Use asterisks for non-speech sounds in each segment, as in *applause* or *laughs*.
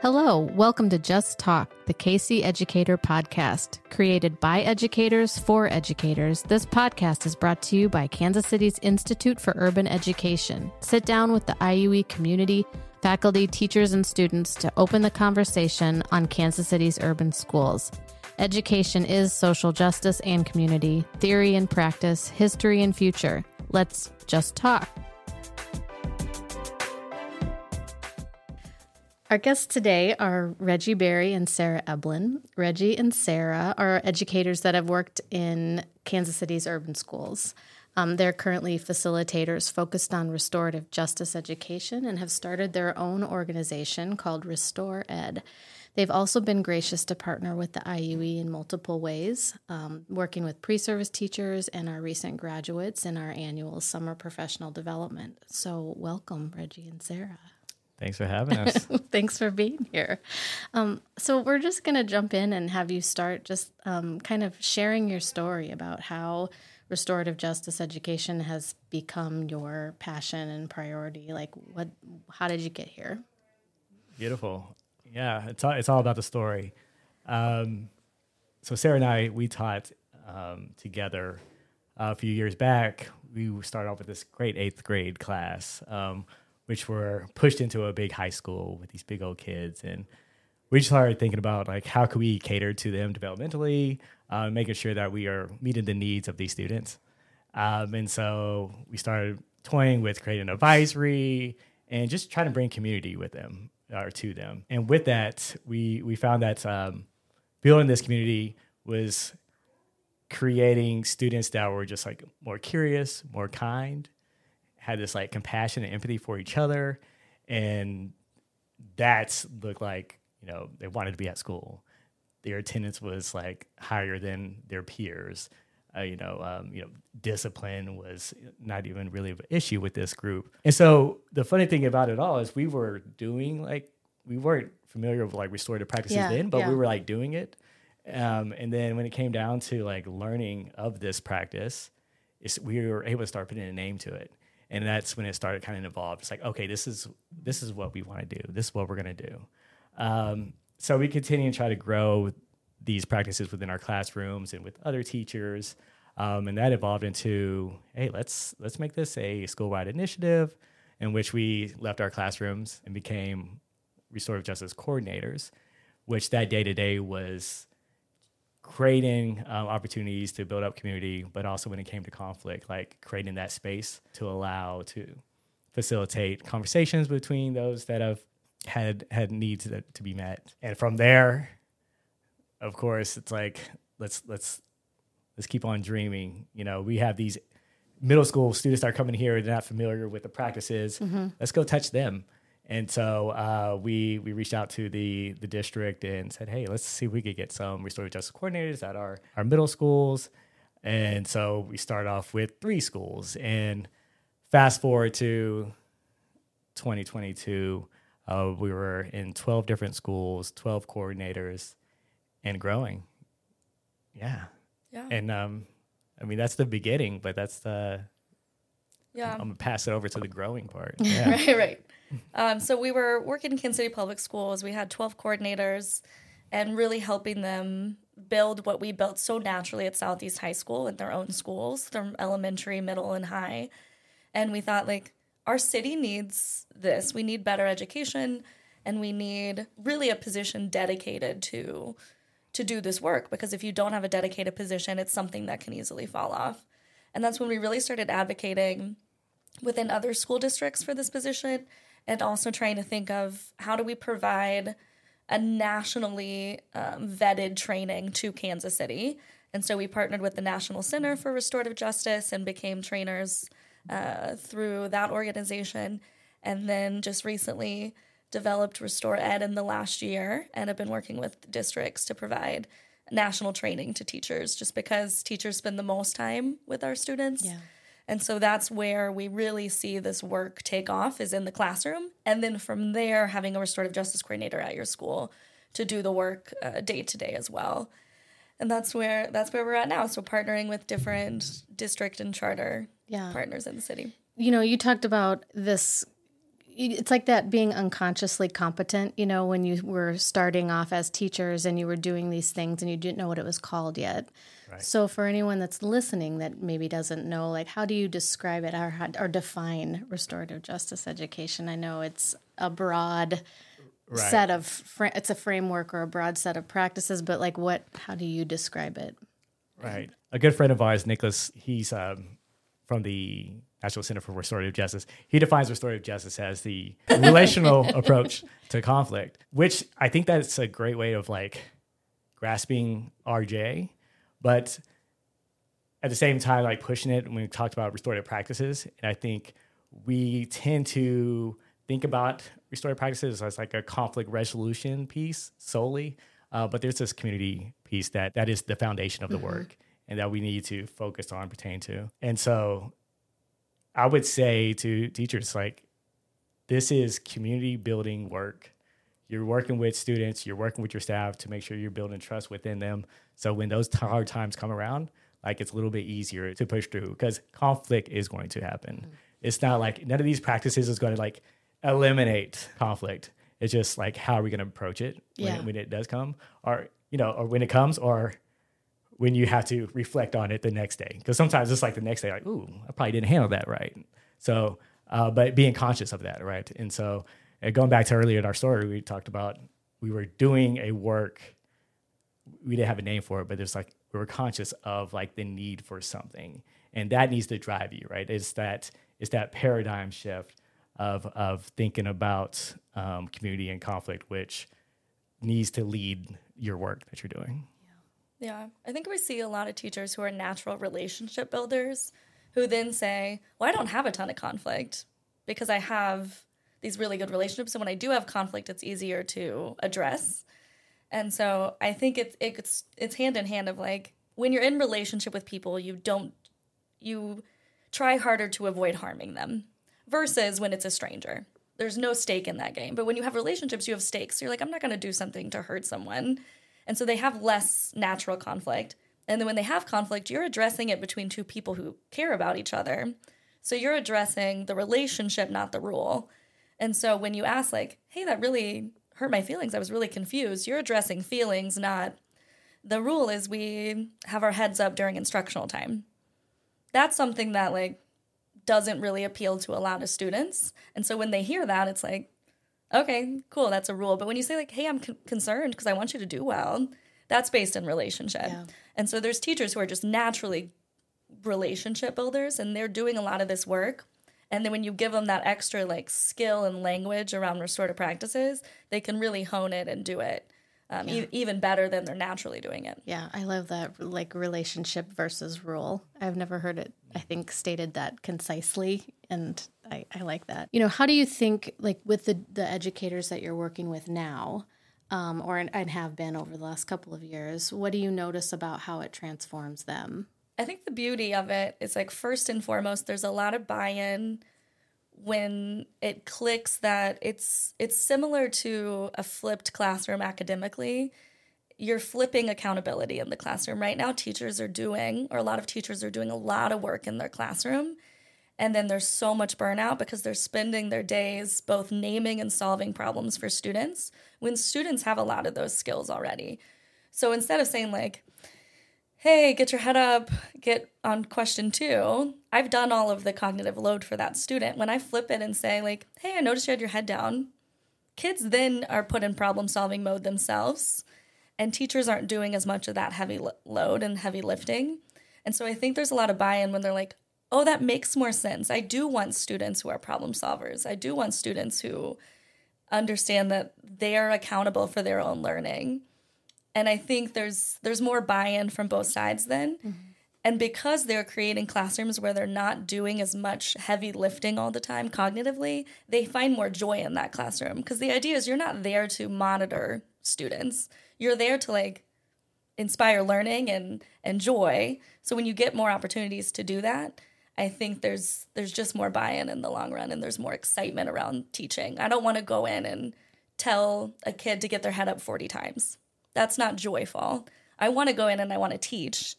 Hello, welcome to Just Talk, the KC Educator Podcast. Created by educators for educators, this podcast is brought to you by Kansas City's Institute for Urban Education. Sit down with the IUE community, faculty, teachers, and students to open the conversation on Kansas City's urban schools. Education is social justice and community, theory and practice, history and future. Let's just talk. Our guests today are Reggie Berry and Sarah Eblin. Reggie and Sarah are educators that have worked in Kansas City's urban schools. Um, they're currently facilitators focused on restorative justice education and have started their own organization called RestorED. They've also been gracious to partner with the IUE in multiple ways, um, working with pre service teachers and our recent graduates in our annual summer professional development. So, welcome, Reggie and Sarah. Thanks for having us. *laughs* Thanks for being here. Um, so, we're just going to jump in and have you start just um, kind of sharing your story about how restorative justice education has become your passion and priority. Like, what, how did you get here? Beautiful. Yeah, it's all, it's all about the story. Um, so, Sarah and I, we taught um, together a few years back. We started off with this great eighth grade class um, which were pushed into a big high school with these big old kids. And we started thinking about like how can we cater to them developmentally, uh, making sure that we are meeting the needs of these students. Um, and so we started toying with creating an advisory and just trying to bring community with them or to them. And with that, we we found that um, building this community was creating students that were just like more curious, more kind, had this like compassion and empathy for each other, and that's looked like you know they wanted to be at school. Their attendance was like higher than their peers. Uh, you know, um, you know, discipline was not even really an issue with this group. And so the funny thing about it all is we were doing like we weren't familiar with like restorative practices yeah, then, but yeah. we were like doing it. Um, and then when it came down to like learning of this practice, we were able to start putting a name to it and that's when it started kind of evolved. It's like, okay, this is this is what we want to do. This is what we're going to do. Um, so we continue to try to grow these practices within our classrooms and with other teachers, um, and that evolved into, hey, let's let's make this a school-wide initiative, in which we left our classrooms and became restorative justice coordinators, which that day to day was creating um, opportunities to build up community, but also when it came to conflict, like creating that space to allow to facilitate conversations between those that have had had needs that, to be met. And from there, of course, it's like let's let's let's keep on dreaming. You know, we have these middle school students that are coming here, they're not familiar with the practices. Mm-hmm. Let's go touch them. And so uh, we we reached out to the the district and said, hey, let's see if we could get some restorative justice coordinators at our our middle schools. And so we started off with three schools. And fast forward to 2022, uh, we were in 12 different schools, 12 coordinators, and growing. Yeah. Yeah. And um, I mean that's the beginning, but that's the yeah. I'm, I'm gonna pass it over to the growing part. *laughs* Yeah. right, right. Um, so we were working in Kansas City Public Schools. We had 12 coordinators and really helping them build what we built so naturally at Southeast High School in their own schools, from elementary, middle, and high. And we thought, like, our city needs this. We need better education and we need really a position dedicated to to do this work because if you don't have a dedicated position, it's something that can easily fall off. And that's when we really started advocating within other school districts for this position and also trying to think of how do we provide a nationally um, vetted training to Kansas City. And so we partnered with the National Center for Restorative Justice and became trainers uh, through that organization. And then just recently developed RestorED in the last year and have been working with districts to provide national training to teachers just because teachers spend the most time with our students. Yeah. And so that's where we really see this work take off is in the classroom. And then from there, having a restorative justice coordinator at your school to do the work uh, day to day as well. And that's where that's where we're at now. So partnering with different district and charter yeah. partners in the city. You know, you talked about this it's like that being unconsciously competent, you know, when you were starting off as teachers and you were doing these things and you didn't know what it was called yet. Right. So for anyone that's listening that maybe doesn't know, like, how do you describe it or, or define restorative justice education? I know it's a broad right. set of it's a framework or a broad set of practices, but like, what? How do you describe it? Right. A good friend of ours, Nicholas, he's um, from the National Center for Restorative Justice. He defines restorative justice as the *laughs* relational approach to conflict, which I think that's a great way of like grasping RJ but at the same time, like pushing it when we talked about restorative practices, and I think we tend to think about restorative practices as like a conflict resolution piece solely, uh, but there's this community piece that that is the foundation of the mm-hmm. work and that we need to focus on pertain to. And so, I would say to teachers like, this is community building work you're working with students, you're working with your staff to make sure you're building trust within them. So when those t- hard times come around, like it's a little bit easier to push through because conflict is going to happen. Mm-hmm. It's not like none of these practices is going to like eliminate conflict. It's just like how are we going to approach it when, yeah. it when it does come, or you know, or when it comes, or when you have to reflect on it the next day. Because sometimes it's like the next day, like, ooh, I probably didn't handle that right. So, uh, but being conscious of that, right? And so and going back to earlier in our story, we talked about we were doing a work. We didn't have a name for it, but it's like we were conscious of like the need for something, and that needs to drive you, right? It's that it's that paradigm shift of of thinking about um, community and conflict, which needs to lead your work that you're doing. Yeah. Yeah, I think we see a lot of teachers who are natural relationship builders who then say, "Well, I don't have a ton of conflict because I have these really good relationships. And when I do have conflict, it's easier to address. And so I think it's it's it's hand in hand of like when you're in relationship with people, you don't you try harder to avoid harming them versus when it's a stranger. There's no stake in that game. But when you have relationships, you have stakes. You're like, I'm not going to do something to hurt someone. And so they have less natural conflict. And then when they have conflict, you're addressing it between two people who care about each other. So you're addressing the relationship, not the rule. And so when you ask, like, hey, that really hurt my feelings, I was really confused, you're addressing feelings, not the rule is we have our heads up during instructional time. That's something that, like, doesn't really appeal to a lot of students. And so when they hear that, it's like, okay, cool, that's a rule. But when you say, like, hey, I'm con- concerned because I want you to do well, that's based in relationship. Yeah. And so there's teachers who are just naturally relationship builders and they're doing a lot of this work and then when you give them that extra like skill and language around restorative practices, they can really hone it and do it um, yeah. e- even better than they're naturally doing it. Yeah, I love that like relationship versus rule. I've never heard it, I think, stated that concisely. And I, I like that. You know, how do you think, like with the, the educators that you're working with now, um, or and have been over the last couple of years, what do you notice about how it transforms them? I think the beauty of it is like first and foremost, there's a lot of buy-in when it clicks that it's it's similar to a flipped classroom academically. You're flipping accountability in the classroom. Right now, teachers are doing, or a lot of teachers are doing a lot of work in their classroom. And then there's so much burnout because they're spending their days both naming and solving problems for students when students have a lot of those skills already. So instead of saying, like, hey, get your head up, get on question two. I've done all of the cognitive load for that student. When I flip it and say, like, hey, I noticed you had your head down, kids then are put in problem solving mode themselves, and teachers aren't doing as much of that heavy load and heavy lifting. And so I think there's a lot of buy in when they're like, oh, that makes more sense. I do want students who are problem solvers, I do want students who understand that they are accountable for their own learning and I think there's there's more buy-in from both sides then. Mm-hmm. And because they're creating classrooms where they're not doing as much heavy lifting all the time cognitively, they find more joy in that classroom. Because the idea is you're not there to monitor students. You're there to like inspire learning and and joy. So when you get more opportunities to do that, I think there's there's just more buy-in in the long run and there's more excitement around teaching. I don't want to go in and tell a kid to get their head up 40 times. That's not joyful. I want to go in and I want to teach.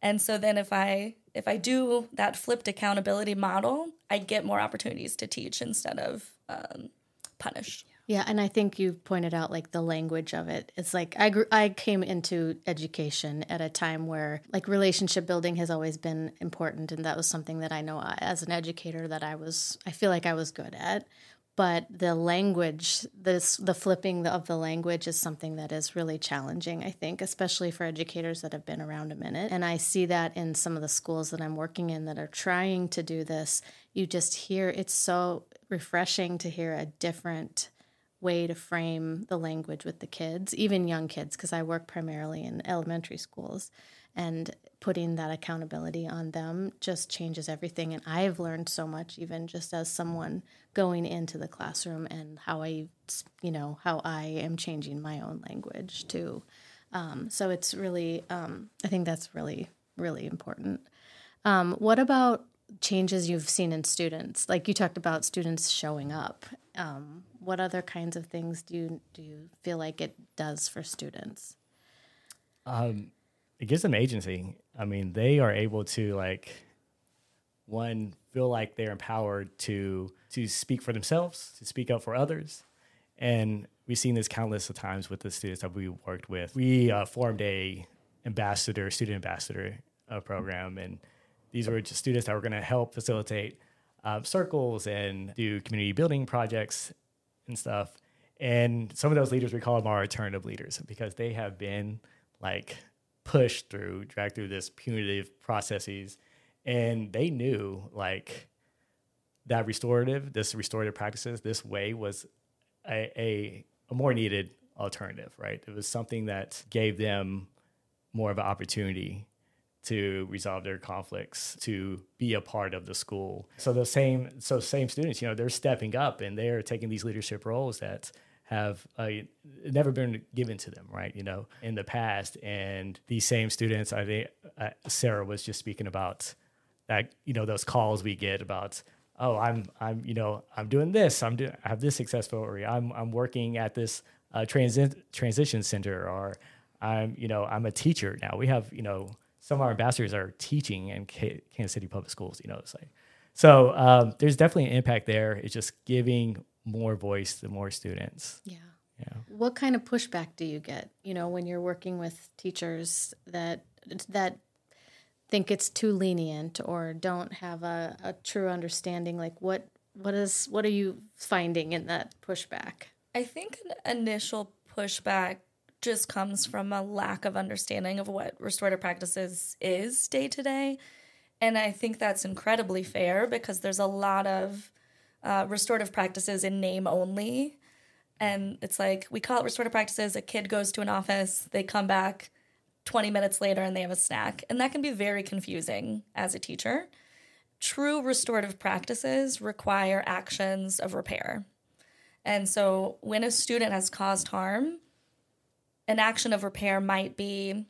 And so then if I if I do that flipped accountability model, I get more opportunities to teach instead of um, punish. Yeah, and I think you pointed out like the language of it. It's like I grew, I came into education at a time where like relationship building has always been important, and that was something that I know uh, as an educator that I was I feel like I was good at. But the language, this the flipping of the language is something that is really challenging. I think, especially for educators that have been around a minute, and I see that in some of the schools that I'm working in that are trying to do this. You just hear it's so refreshing to hear a different way to frame the language with the kids, even young kids, because I work primarily in elementary schools. And putting that accountability on them just changes everything. And I've learned so much, even just as someone going into the classroom and how I, you know, how I am changing my own language too. Um, so it's really, um, I think that's really, really important. Um, what about changes you've seen in students? Like you talked about students showing up. Um, what other kinds of things do you do you feel like it does for students? Um, it gives them agency. I mean, they are able to like one feel like they're empowered to to speak for themselves, to speak up for others, and we've seen this countless of times with the students that we worked with. We uh, formed a ambassador, student ambassador uh, program, and these were just students that were going to help facilitate uh, circles and do community building projects and stuff. And some of those leaders, we call them our alternative leaders because they have been like pushed through, dragged through this punitive processes. And they knew like that restorative, this restorative practices, this way was a, a, a more needed alternative, right? It was something that gave them more of an opportunity to resolve their conflicts, to be a part of the school. So the same, so same students, you know, they're stepping up and they're taking these leadership roles that have uh, never been given to them, right? You know, in the past, and these same students, I think uh, Sarah was just speaking about that, you know, those calls we get about, oh, I'm, I'm, you know, I'm doing this, I'm doing, I have this success story, I'm, I'm working at this uh, transit transition center, or I'm, you know, I'm a teacher now. We have, you know some of our ambassadors are teaching in K- Kansas City Public Schools. You know, it's like so. Um, there's definitely an impact there. It's just giving more voice the more students. Yeah. Yeah. What kind of pushback do you get? You know, when you're working with teachers that that think it's too lenient or don't have a, a true understanding. Like, what what is what are you finding in that pushback? I think an initial pushback just comes from a lack of understanding of what restorative practices is day to day. And I think that's incredibly fair because there's a lot of uh, restorative practices in name only. And it's like we call it restorative practices. A kid goes to an office, they come back 20 minutes later and they have a snack. And that can be very confusing as a teacher. True restorative practices require actions of repair. And so when a student has caused harm, an action of repair might be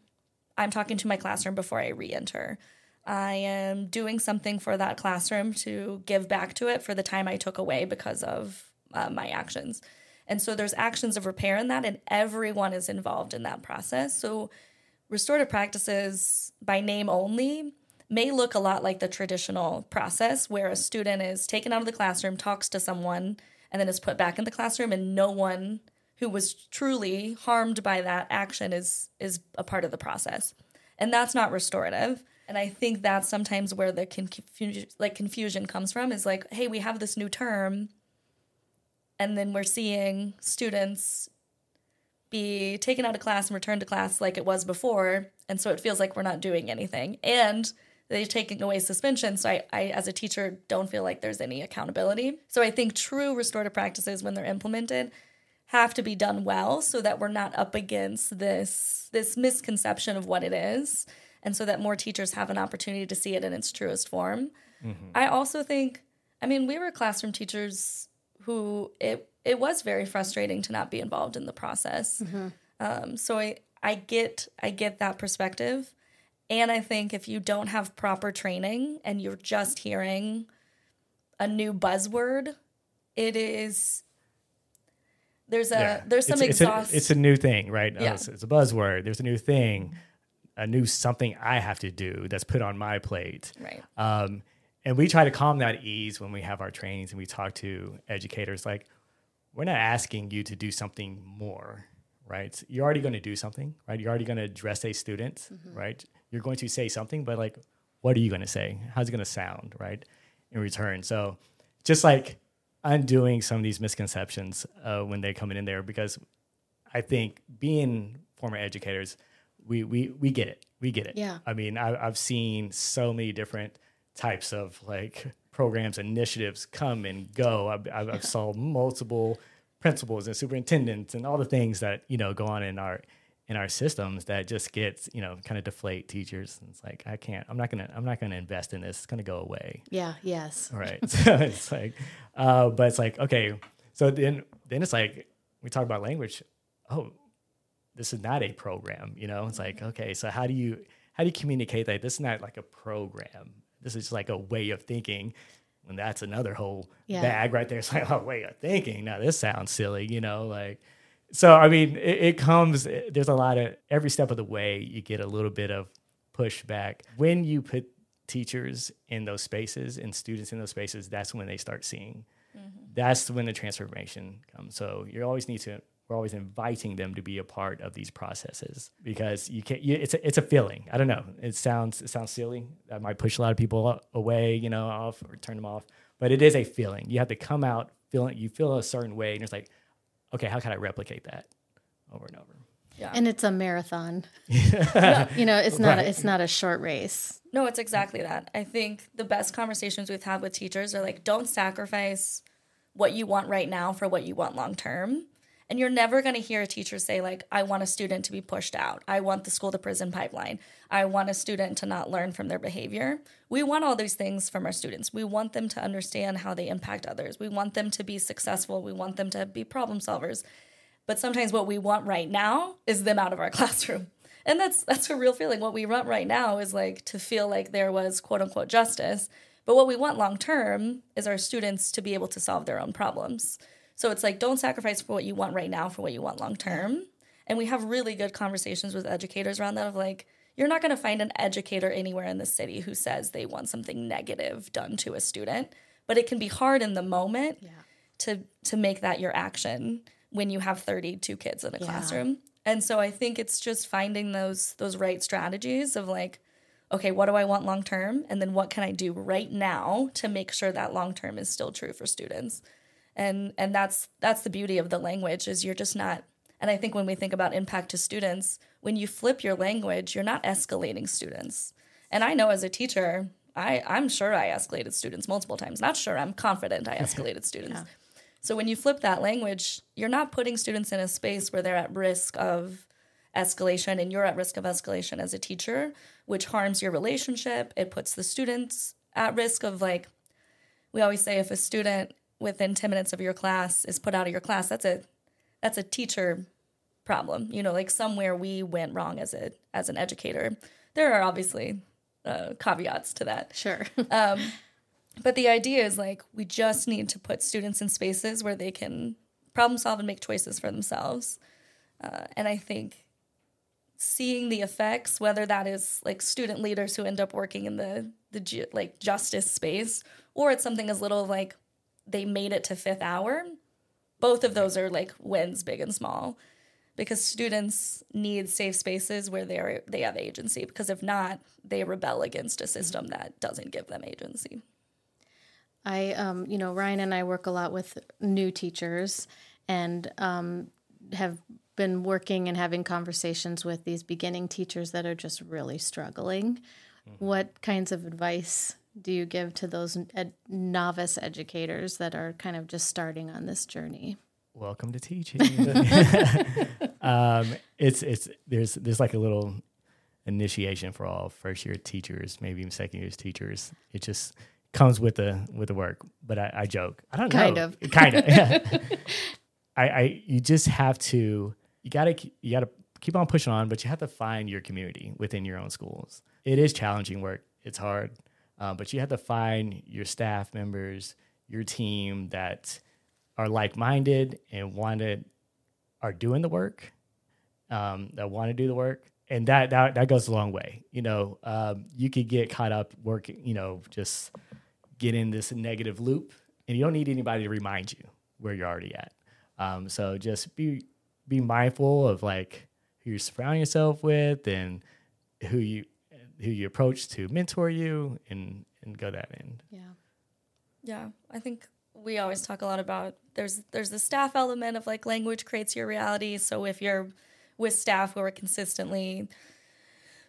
I'm talking to my classroom before I re enter. I am doing something for that classroom to give back to it for the time I took away because of uh, my actions. And so there's actions of repair in that, and everyone is involved in that process. So restorative practices by name only may look a lot like the traditional process where a student is taken out of the classroom, talks to someone, and then is put back in the classroom, and no one who was truly harmed by that action is is a part of the process and that's not restorative and i think that's sometimes where the confusion like confusion comes from is like hey we have this new term and then we're seeing students be taken out of class and returned to class like it was before and so it feels like we're not doing anything. And they're taking away suspension so I, I as a teacher don't feel like there's any accountability. So i think true restorative practices when they're implemented have to be done well so that we're not up against this this misconception of what it is and so that more teachers have an opportunity to see it in its truest form. Mm-hmm. I also think I mean we were classroom teachers who it it was very frustrating to not be involved in the process. Mm-hmm. Um, so I I get I get that perspective. And I think if you don't have proper training and you're just hearing a new buzzword, it is there's a yeah. there's some it's, exhaust. It's a, it's a, new thing, right? Yeah. Oh, it's, it's, a buzzword. There's a new thing. A new something I have to do that's put on my plate. Right. Um, and we try to calm that ease when we have our trainings and we talk to educators like, we're not asking you to do something more, right? You're already going to do something, right? You're already going to address a student, right? You're going to say something, but like, what are you going to say? How's it going to sound, right? In return. So just like undoing some of these misconceptions uh, when they're coming in there, because I think being former educators, we, we, we get it. We get it. Yeah. I mean, I, I've seen so many different types of like programs, initiatives come and go. I've, I've, I've saw multiple principals and superintendents and all the things that you know go on in our in our systems that just gets you know kind of deflate teachers. And it's like I can't. I'm not gonna. I'm not gonna invest in this. It's gonna go away. Yeah. Yes. Right. *laughs* so it's like, uh, but it's like okay. So then then it's like we talk about language. Oh, this is not a program. You know, it's like mm-hmm. okay. So how do you how do you communicate that this is not like a program? This is like a way of thinking. And that's another whole Yeah. bag right there. *laughs* It's like, oh, way of thinking. Now this sounds silly, you know, like so I mean, it, it comes. Eh, there's a lot of every step of the way. You get a little bit of pushback when you put teachers in those spaces and students in those spaces. That's when they start seeing. Mm-hmm. That's when the transformation comes. So you always need to. We're always inviting them to be a part of these processes because you can't. You, it's a, it's a feeling. I don't know. It sounds it sounds silly. That might push a lot of people away, you know, off or turn them off. But it is a feeling. You have to come out feeling. You feel a certain way, and it's like, okay, how can I replicate that over and over? Yeah. And it's a marathon. *laughs* you know, it's not. Right. A, it's not a short race. No, it's exactly that. I think the best conversations we've had with teachers are like, don't sacrifice what you want right now for what you want long term. And you're never going to hear a teacher say, like, I want a student to be pushed out. I want the school to prison pipeline. I want a student to not learn from their behavior. We want all these things from our students. We want them to understand how they impact others. We want them to be successful. We want them to be problem solvers. But sometimes what we want right now is them out of our *laughs* classroom. And that's that's a real feeling. What we want right now is like to feel like there was quote unquote justice. But what we want long term is our students to be able to solve their own problems. So it's like don't sacrifice for what you want right now for what you want long term. And we have really good conversations with educators around that of like you're not going to find an educator anywhere in the city who says they want something negative done to a student, but it can be hard in the moment to to make that your action when you have 32 kids in a Yeah. classroom. And so I think it's just finding those those right strategies of like okay, what do I want long term and then what can I do right now to make sure that long term is still true for students. And and that's that's the beauty of the language is you're just not and I think when we think about impact to students, when you flip your language, you're not escalating students. And I know as a teacher, I, I'm sure I escalated students multiple times. Not sure, I'm confident I *laughs* escalated students. So when you flip that language, you're not putting students in a space where they're at risk of escalation and you're at risk of escalation as a teacher, which harms your relationship. It puts the students at risk of like we always say if a student within 10 minutes of your class is put out of your class, that's a that's a teacher problem. You know, like somewhere we went wrong as a as an educator. There are obviously uh, caveats to that. Sure. *laughs* um, But the idea is like we just need to put students in spaces where they can problem solve and make choices for themselves. Uh, and I think seeing the effects, whether that is like student leaders who end up working in the the like justice space, or it's something as little like they made it to fifth hour. Both of those are like wins, big and small, because students need safe spaces where they are they have agency. Because if not, they rebel against a system that doesn't give them agency. I, um, you know, Ryan and I work a lot with new teachers and um, have been working and having conversations with these beginning teachers that are just really struggling. What kinds of advice do you give to those ed- novice educators that are kind of just starting on this journey? welcome to teaching. *laughs* um, it's it's there's there's like a little initiation for all first year teachers, maybe even second year teachers. It just comes with the with the work. But I, I joke. I don't know. Kind know. of. *laughs* Kind of. Yeah. *laughs* I, I you just have to you gotta you gotta keep on pushing on, but you have to find your community within your own schools. It is challenging work. It's hard, uh, but you have to find your staff members, your team that are like minded and want to are doing the work, um, that want to do the work, and that, that that goes a long way. You know, um, you could get caught up working, you know, just get in this negative loop, and you don't need anybody to remind you where you're already at. Um, so just be be mindful of like who you're surrounding yourself with and who you who you approach to mentor you and and go that end. Yeah. Yeah, I think we always talk a lot about there's there's the staff element of like language creates your reality. So if you're with staff who are consistently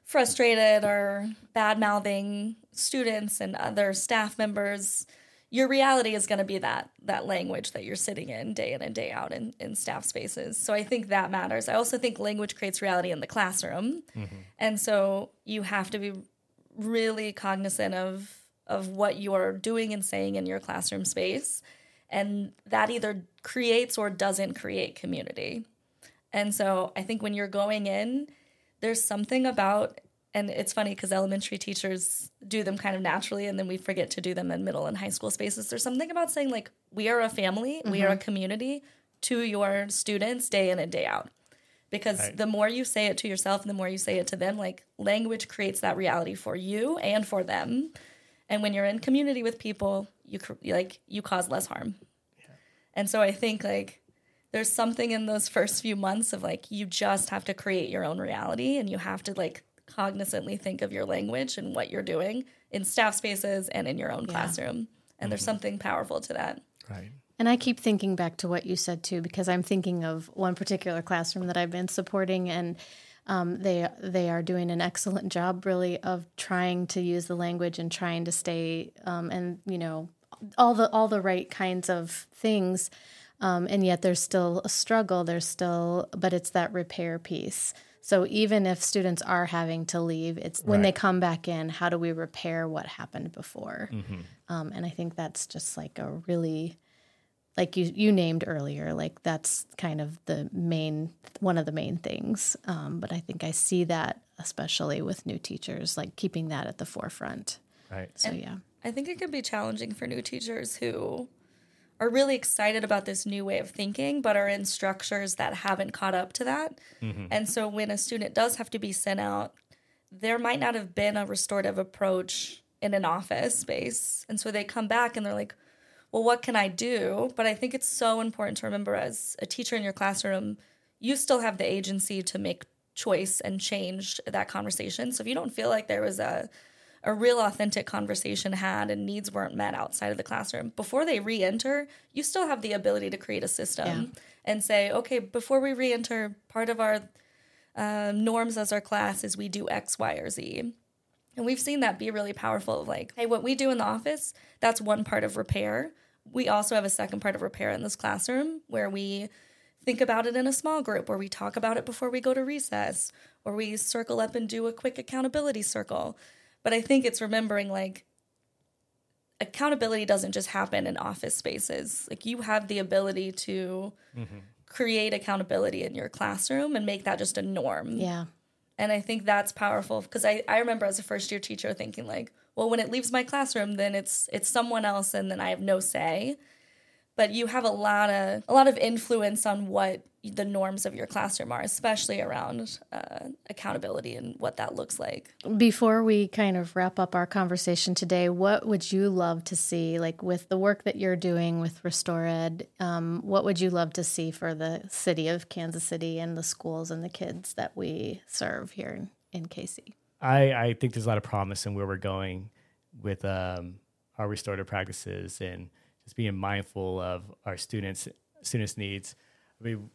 frustrated or bad mouthing students and other staff members, your reality is going to be that that language that you're sitting in day in and day out in, in staff spaces. So I think that matters. I also think language creates reality in the classroom, mm-hmm. and so you have to be really cognizant of of what you're doing and saying in your classroom space, and that either creates or doesn't create community. And so I think when you're going in, there's something about, and it's funny because elementary teachers do them kind of naturally, and then we forget to do them in middle and high school spaces. There's something about saying, like, we are a family, mm-hmm. we are a mm-hmm. community to your students day in and day out. Because right. the more you say it to yourself and the more you say it to them, like, language creates that reality for you and for them. And when you're in community with people, you like you cause less harm. Yeah. And so I think like there's something in those first few months of like you just have to create your own reality and you have to like cognizantly think of your language and what you're doing in staff spaces and in your own yeah. classroom. And mm-hmm. there's something powerful to that. Right. And I keep thinking back to what you said too, because I'm thinking of one particular classroom that I've been supporting, and um, they they are doing an excellent job, really, of trying to use the language and trying to stay um, and you know all the all the right kinds of things um, and yet there's still a struggle. There's still, but it's that repair piece. So even if students are having to leave, it's when right. they come back in, how do we repair what happened before? Mm-hmm. Um, and I think that's just like a really, like you you named earlier, like that's kind of the main one of the main things. Um, but I think I see that especially with new teachers, like keeping that at the forefront. Right. So and yeah, I think it can be challenging for new teachers who are really excited about this new way of thinking, but are in structures that haven't caught up to that. Mm-hmm. And so when a student does have to be sent out, there might not have been a restorative approach in an office space. And so they come back and they're like, well, what can I do? But I think it's so important to remember as a teacher in your classroom, you still have the agency to make choice and change that conversation. So if you don't feel like there was a a real authentic conversation had and needs weren't met outside of the classroom. Before they re-enter you still have the ability to create a system yeah. and say okay before we re-enter part of our um, norms as our class is we do x y or z. And we've seen that be really powerful of like hey what we do in the office that's one part of repair. We also have a second part of repair in this classroom where we think about it in a small group where we talk about it before we go to recess or we circle up and do a quick accountability circle but I think it's remembering like accountability doesn't just happen in office spaces. Like you have the ability to mm-hmm. create accountability in your classroom and make that just a norm. Yeah. And I think that's powerful because I, I remember as a first year teacher thinking like, well, when it leaves my classroom, then it's it's someone else and then I have no say. But you have a lot of a lot of influence on what the norms of your classroom are, especially around uh, accountability and what that looks like. Before we kind of wrap up our conversation today, what would you love to see, like with the work that you're doing with RestorED? Um, what would you love to see for the city of Kansas City and the schools and the kids that we serve here in, in KC? I, I think there's a lot of promise in where we're going with um, our restorative practices and just being mindful of our students students' needs. I mean,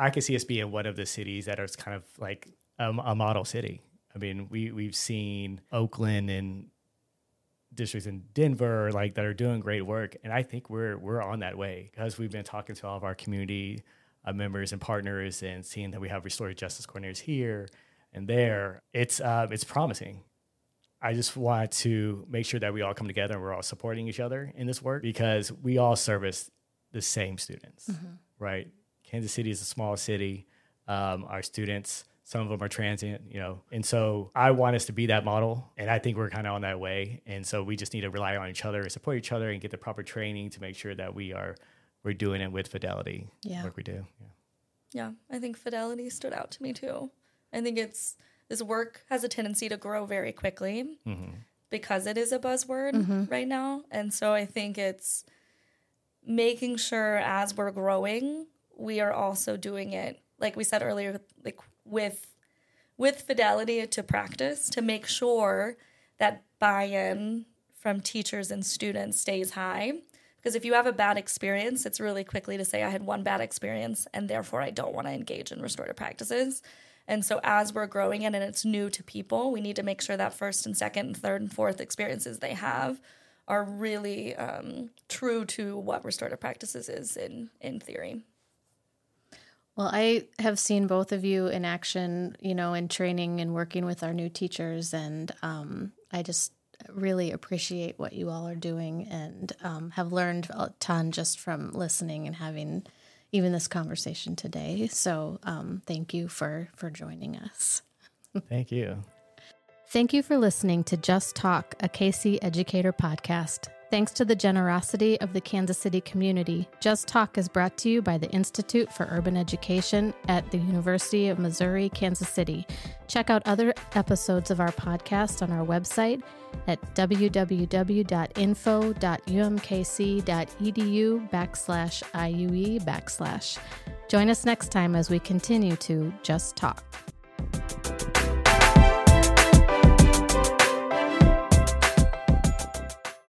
I can see us being one of the cities that is kind of like a, a model city. I mean, we we've seen Oakland and districts in Denver like that are doing great work, and I think we're we're on that way because we've been talking to all of our community uh, members and partners and seeing that we have restorative justice coordinators here and there. It's uh, it's promising. I just want to make sure that we all come together and we're all supporting each other in this work because we all service the same students, mm-hmm. right? Kansas City is a small city. Um, our students, some of them are transient, you know, and so I want us to be that model, and I think we're kind of on that way. And so we just need to rely on each other and support each other and get the proper training to make sure that we are we're doing it with fidelity. Yeah, work we do. Yeah. Yeah, I think fidelity stood out to me too. I think it's this work has a tendency to grow very quickly because it is a buzzword right now. And so I think it's making sure as we're growing, we are also doing it, like we said earlier, like with with fidelity to practice to make sure that buy-in from teachers and students stays high. Because if you have a bad experience, it's really quickly to say, I had one bad experience and therefore I don't want to engage in restorative practices. And so, as we're growing it and it's new to people, we need to make sure that first and second and third and fourth experiences they have are really um, true to what restorative practices is in, in theory. Well, I have seen both of you in action, you know, in training and working with our new teachers, and um, I just really appreciate what you all are doing and um, have learned a ton just from listening and having even this conversation today. So, um, thank you for for joining us. Thank you. Thank you for listening to Just Talk, a KC Educator podcast. Thanks to the generosity of the Kansas City community, Just Talk is brought to you by the Institute for Urban Education at the University of Missouri, Kansas City. Check out other episodes of our podcast on our website at www.info.umkc.edu backslash IUE backslash. Join us next time as we continue to Just Talk.